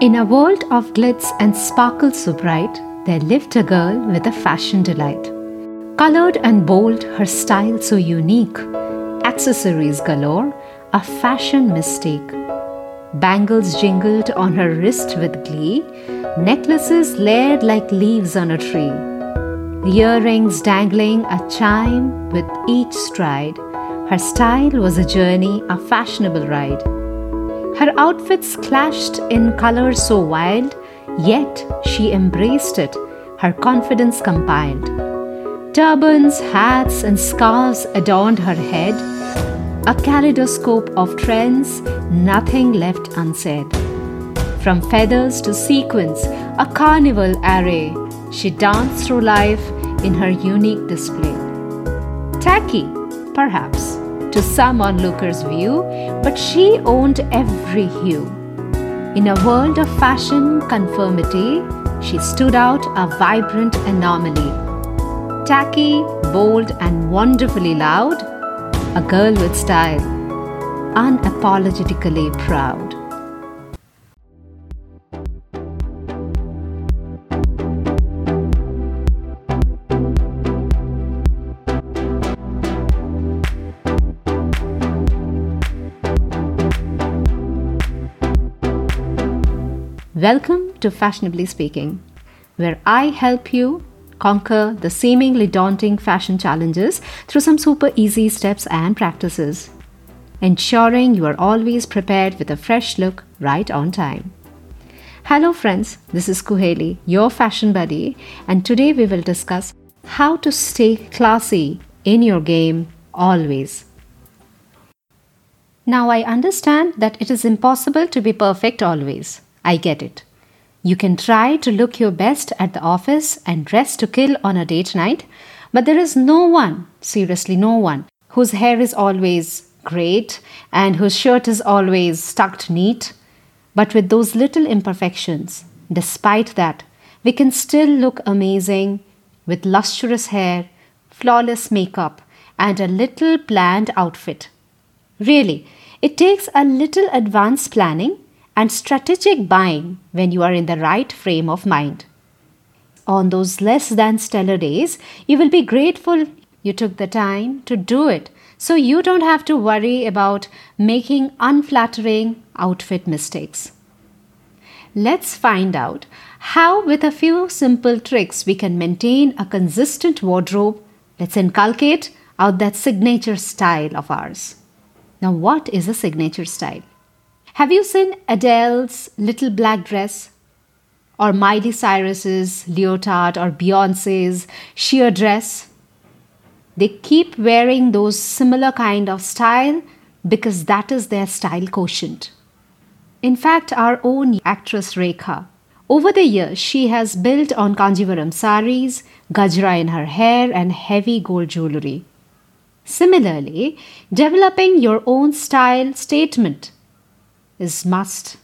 In a world of glitz and sparkles so bright, there lived a girl with a fashion delight. Colored and bold, her style so unique, accessories galore, a fashion mistake. Bangles jingled on her wrist with glee, necklaces layered like leaves on a tree. Earrings dangling a chime with each stride. Her style was a journey, a fashionable ride. Her outfits clashed in colors so wild, yet she embraced it, her confidence compiled. Turbans, hats, and scarves adorned her head, a kaleidoscope of trends, nothing left unsaid. From feathers to sequins, a carnival array, she danced through life in her unique display. Tacky, perhaps, to some onlookers' view, but she owned every hue. In a world of fashion conformity, she stood out a vibrant anomaly. Tacky, bold, and wonderfully loud, a girl with style, unapologetically proud. Welcome to Fashionably Speaking, where I help you conquer the seemingly daunting fashion challenges through some super easy steps and practices, ensuring you are always prepared with a fresh look right on time. Hello, friends, this is Kuheli, your fashion buddy, and today we will discuss how to stay classy in your game always. Now, I understand that it is impossible to be perfect always. I get it. You can try to look your best at the office and dress to kill on a date night, but there is no one, seriously, no one, whose hair is always great and whose shirt is always tucked neat. But with those little imperfections, despite that, we can still look amazing with lustrous hair, flawless makeup, and a little planned outfit. Really, it takes a little advanced planning and strategic buying when you are in the right frame of mind. On those less than stellar days, you will be grateful you took the time to do it so you don't have to worry about making unflattering outfit mistakes. Let's find out how, with a few simple tricks, we can maintain a consistent wardrobe. Let's inculcate out that signature style of ours. Now, what is a signature style? Have you seen Adele's little black dress? Or Miley Cyrus's leotard or Beyonce's sheer dress? They keep wearing those similar kind of style because that is their style quotient. In fact, our own actress Rekha, over the years, she has built on Kanjivaram saris, gajra in her hair, and heavy gold jewelry. Similarly, developing your own style statement is must.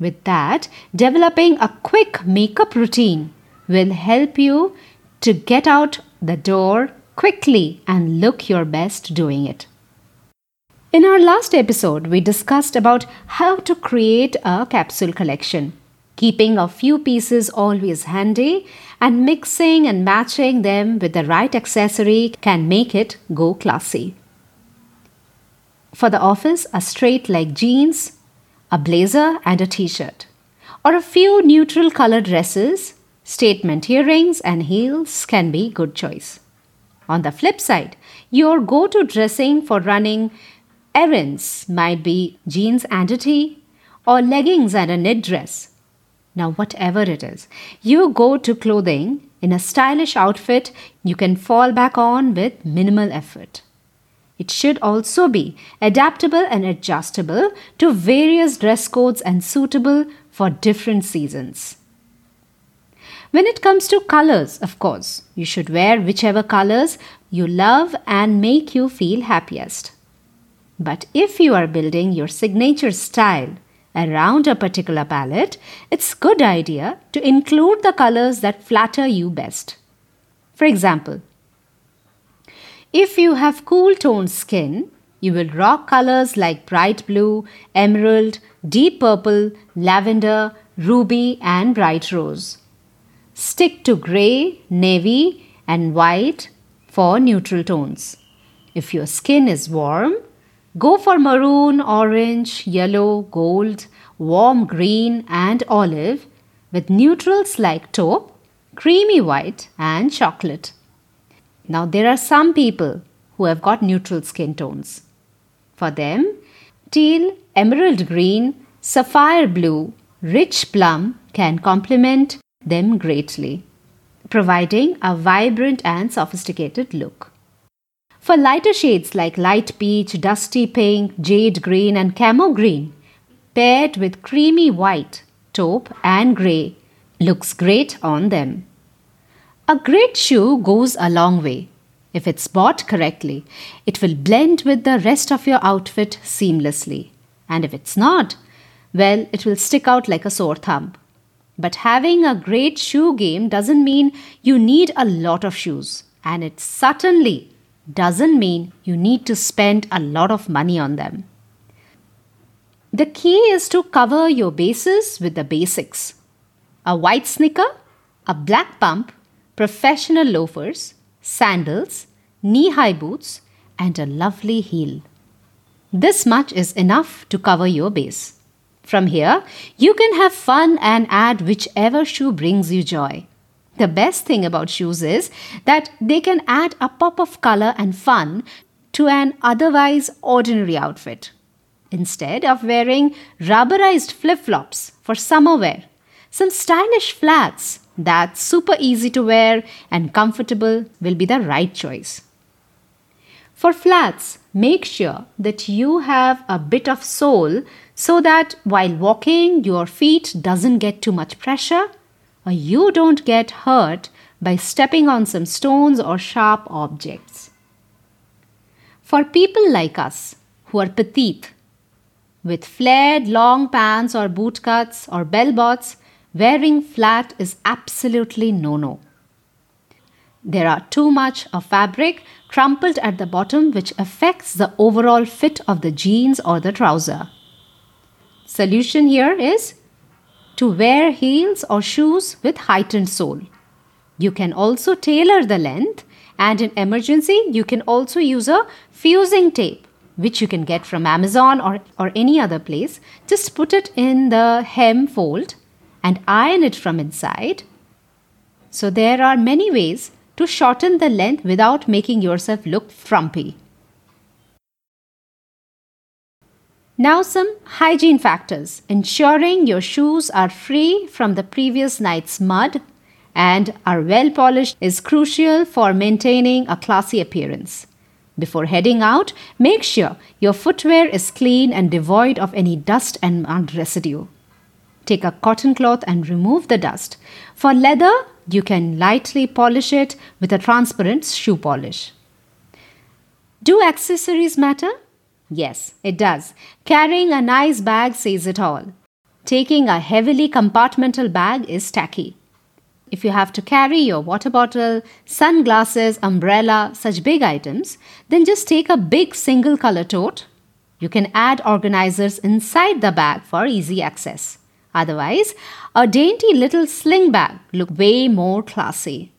With that, developing a quick makeup routine will help you to get out the door quickly and look your best doing it. In our last episode, we discussed about how to create a capsule collection, keeping a few pieces always handy and mixing and matching them with the right accessory can make it go classy. For the office, a straight leg jeans, a blazer and a t shirt, or a few neutral colored dresses, statement earrings, and heels can be good choice. On the flip side, your go to dressing for running errands might be jeans and a tee, or leggings and a knit dress. Now, whatever it is, you go to clothing in a stylish outfit you can fall back on with minimal effort. It should also be adaptable and adjustable to various dress codes and suitable for different seasons. When it comes to colors, of course, you should wear whichever colors you love and make you feel happiest. But if you are building your signature style around a particular palette, it's good idea to include the colors that flatter you best. For example, if you have cool toned skin, you will rock colors like bright blue, emerald, deep purple, lavender, ruby, and bright rose. Stick to grey, navy, and white for neutral tones. If your skin is warm, go for maroon, orange, yellow, gold, warm green, and olive with neutrals like taupe, creamy white, and chocolate. Now, there are some people who have got neutral skin tones. For them, teal, emerald green, sapphire blue, rich plum can complement them greatly, providing a vibrant and sophisticated look. For lighter shades like light peach, dusty pink, jade green, and camo green, paired with creamy white, taupe, and grey, looks great on them. A great shoe goes a long way. If it's bought correctly, it will blend with the rest of your outfit seamlessly. And if it's not, well, it will stick out like a sore thumb. But having a great shoe game doesn't mean you need a lot of shoes. And it certainly doesn't mean you need to spend a lot of money on them. The key is to cover your bases with the basics a white sneaker, a black pump, professional loafers, sandals, knee high boots, and a lovely heel. This much is enough to cover your base. From here, you can have fun and add whichever shoe brings you joy. The best thing about shoes is that they can add a pop of color and fun to an otherwise ordinary outfit. Instead of wearing rubberized flip flops for summer wear, some stylish flats that's super easy to wear and comfortable will be the right choice. For flats, make sure that you have a bit of sole so that while walking your feet doesn't get too much pressure or you don't get hurt by stepping on some stones or sharp objects. For people like us who are petite, with flared long pants or boot cuts or bell bots, Wearing flat is absolutely no no. There are too much of fabric crumpled at the bottom which affects the overall fit of the jeans or the trouser. Solution here is to wear heels or shoes with heightened sole. You can also tailor the length and in emergency you can also use a fusing tape which you can get from Amazon or, or any other place. Just put it in the hem fold and iron it from inside. So there are many ways to shorten the length without making yourself look frumpy. Now, some hygiene factors. Ensuring your shoes are free from the previous night's mud and are well polished is crucial for maintaining a classy appearance. Before heading out, make sure your footwear is clean and devoid of any dust and mud residue. Take a cotton cloth and remove the dust. For leather, you can lightly polish it with a transparent shoe polish. Do accessories matter? Yes, it does. Carrying a nice bag says it all. Taking a heavily compartmental bag is tacky. If you have to carry your water bottle, sunglasses, umbrella, such big items, then just take a big single color tote. You can add organizers inside the bag for easy access. Otherwise, a dainty little sling bag look way more classy.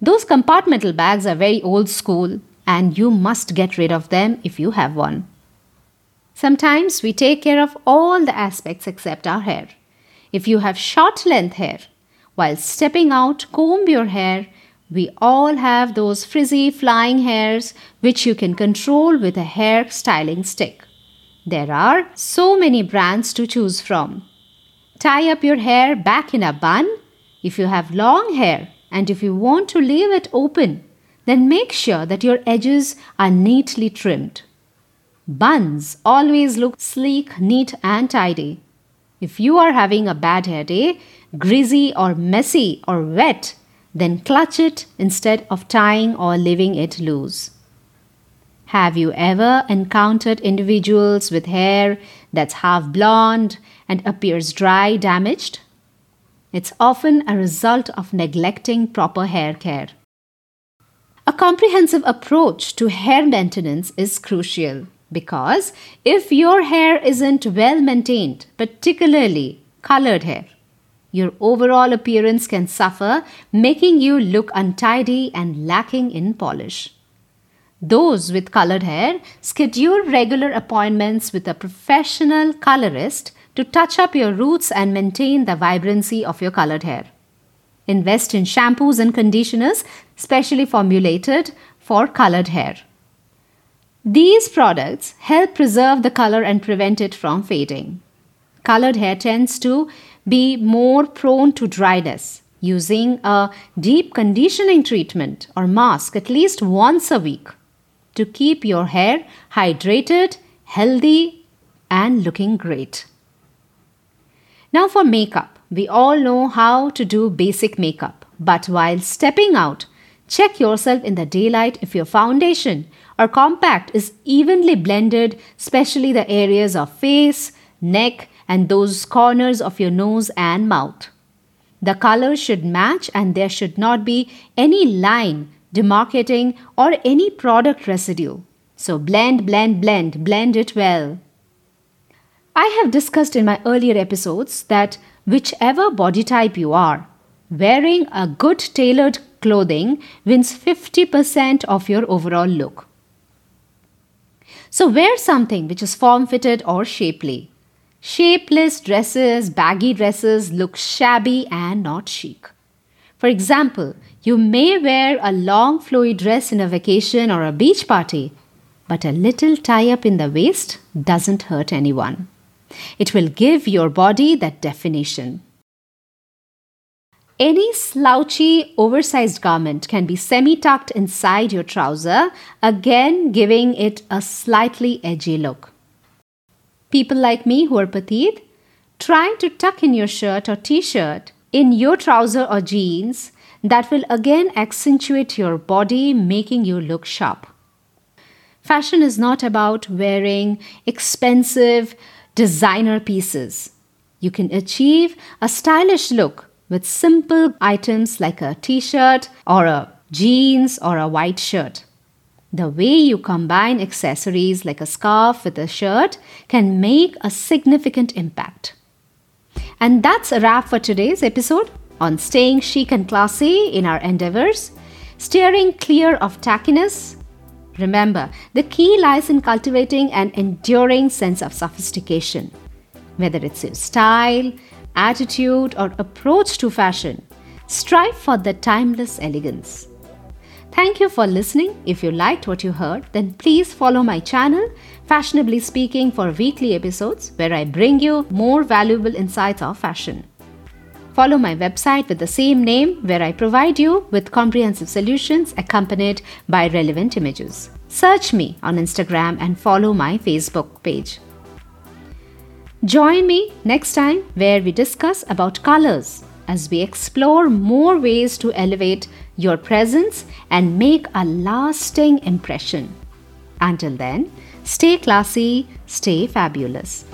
Those compartmental bags are very old school and you must get rid of them if you have one. Sometimes we take care of all the aspects except our hair. If you have short length hair, while stepping out, comb your hair. We all have those frizzy flying hairs which you can control with a hair styling stick. There are so many brands to choose from. Tie up your hair back in a bun. If you have long hair and if you want to leave it open, then make sure that your edges are neatly trimmed. Buns always look sleek, neat, and tidy. If you are having a bad hair day, greasy or messy or wet, then clutch it instead of tying or leaving it loose. Have you ever encountered individuals with hair that's half blonde and appears dry, damaged? It's often a result of neglecting proper hair care. A comprehensive approach to hair maintenance is crucial because if your hair isn't well maintained, particularly colored hair. Your overall appearance can suffer, making you look untidy and lacking in polish. Those with colored hair schedule regular appointments with a professional colorist to touch up your roots and maintain the vibrancy of your colored hair. Invest in shampoos and conditioners specially formulated for colored hair. These products help preserve the color and prevent it from fading. Colored hair tends to be more prone to dryness. Using a deep conditioning treatment or mask at least once a week to keep your hair hydrated, healthy, and looking great. Now, for makeup, we all know how to do basic makeup, but while stepping out, check yourself in the daylight if your foundation or compact is evenly blended, especially the areas of face, neck, and those corners of your nose and mouth. The color should match and there should not be any line demarcating or any product residue. So blend, blend, blend, blend it well. I have discussed in my earlier episodes that whichever body type you are, wearing a good tailored clothing wins 50% of your overall look. So wear something which is form fitted or shapely. Shapeless dresses, baggy dresses look shabby and not chic. For example, you may wear a long flowy dress in a vacation or a beach party, but a little tie up in the waist doesn't hurt anyone. It will give your body that definition. Any slouchy, oversized garment can be semi tucked inside your trouser, again giving it a slightly edgy look. People like me who are petite, trying to tuck in your shirt or t shirt in your trouser or jeans that will again accentuate your body, making you look sharp. Fashion is not about wearing expensive designer pieces. You can achieve a stylish look with simple items like a t shirt or a jeans or a white shirt. The way you combine accessories like a scarf with a shirt can make a significant impact. And that's a wrap for today's episode on staying chic and classy in our endeavors, steering clear of tackiness. Remember, the key lies in cultivating an enduring sense of sophistication. Whether it's your style, attitude, or approach to fashion, strive for the timeless elegance. Thank you for listening. If you liked what you heard, then please follow my channel, Fashionably Speaking, for weekly episodes where I bring you more valuable insights of fashion. Follow my website with the same name where I provide you with comprehensive solutions accompanied by relevant images. Search me on Instagram and follow my Facebook page. Join me next time where we discuss about colors as we explore more ways to elevate your presence and make a lasting impression. Until then, stay classy, stay fabulous.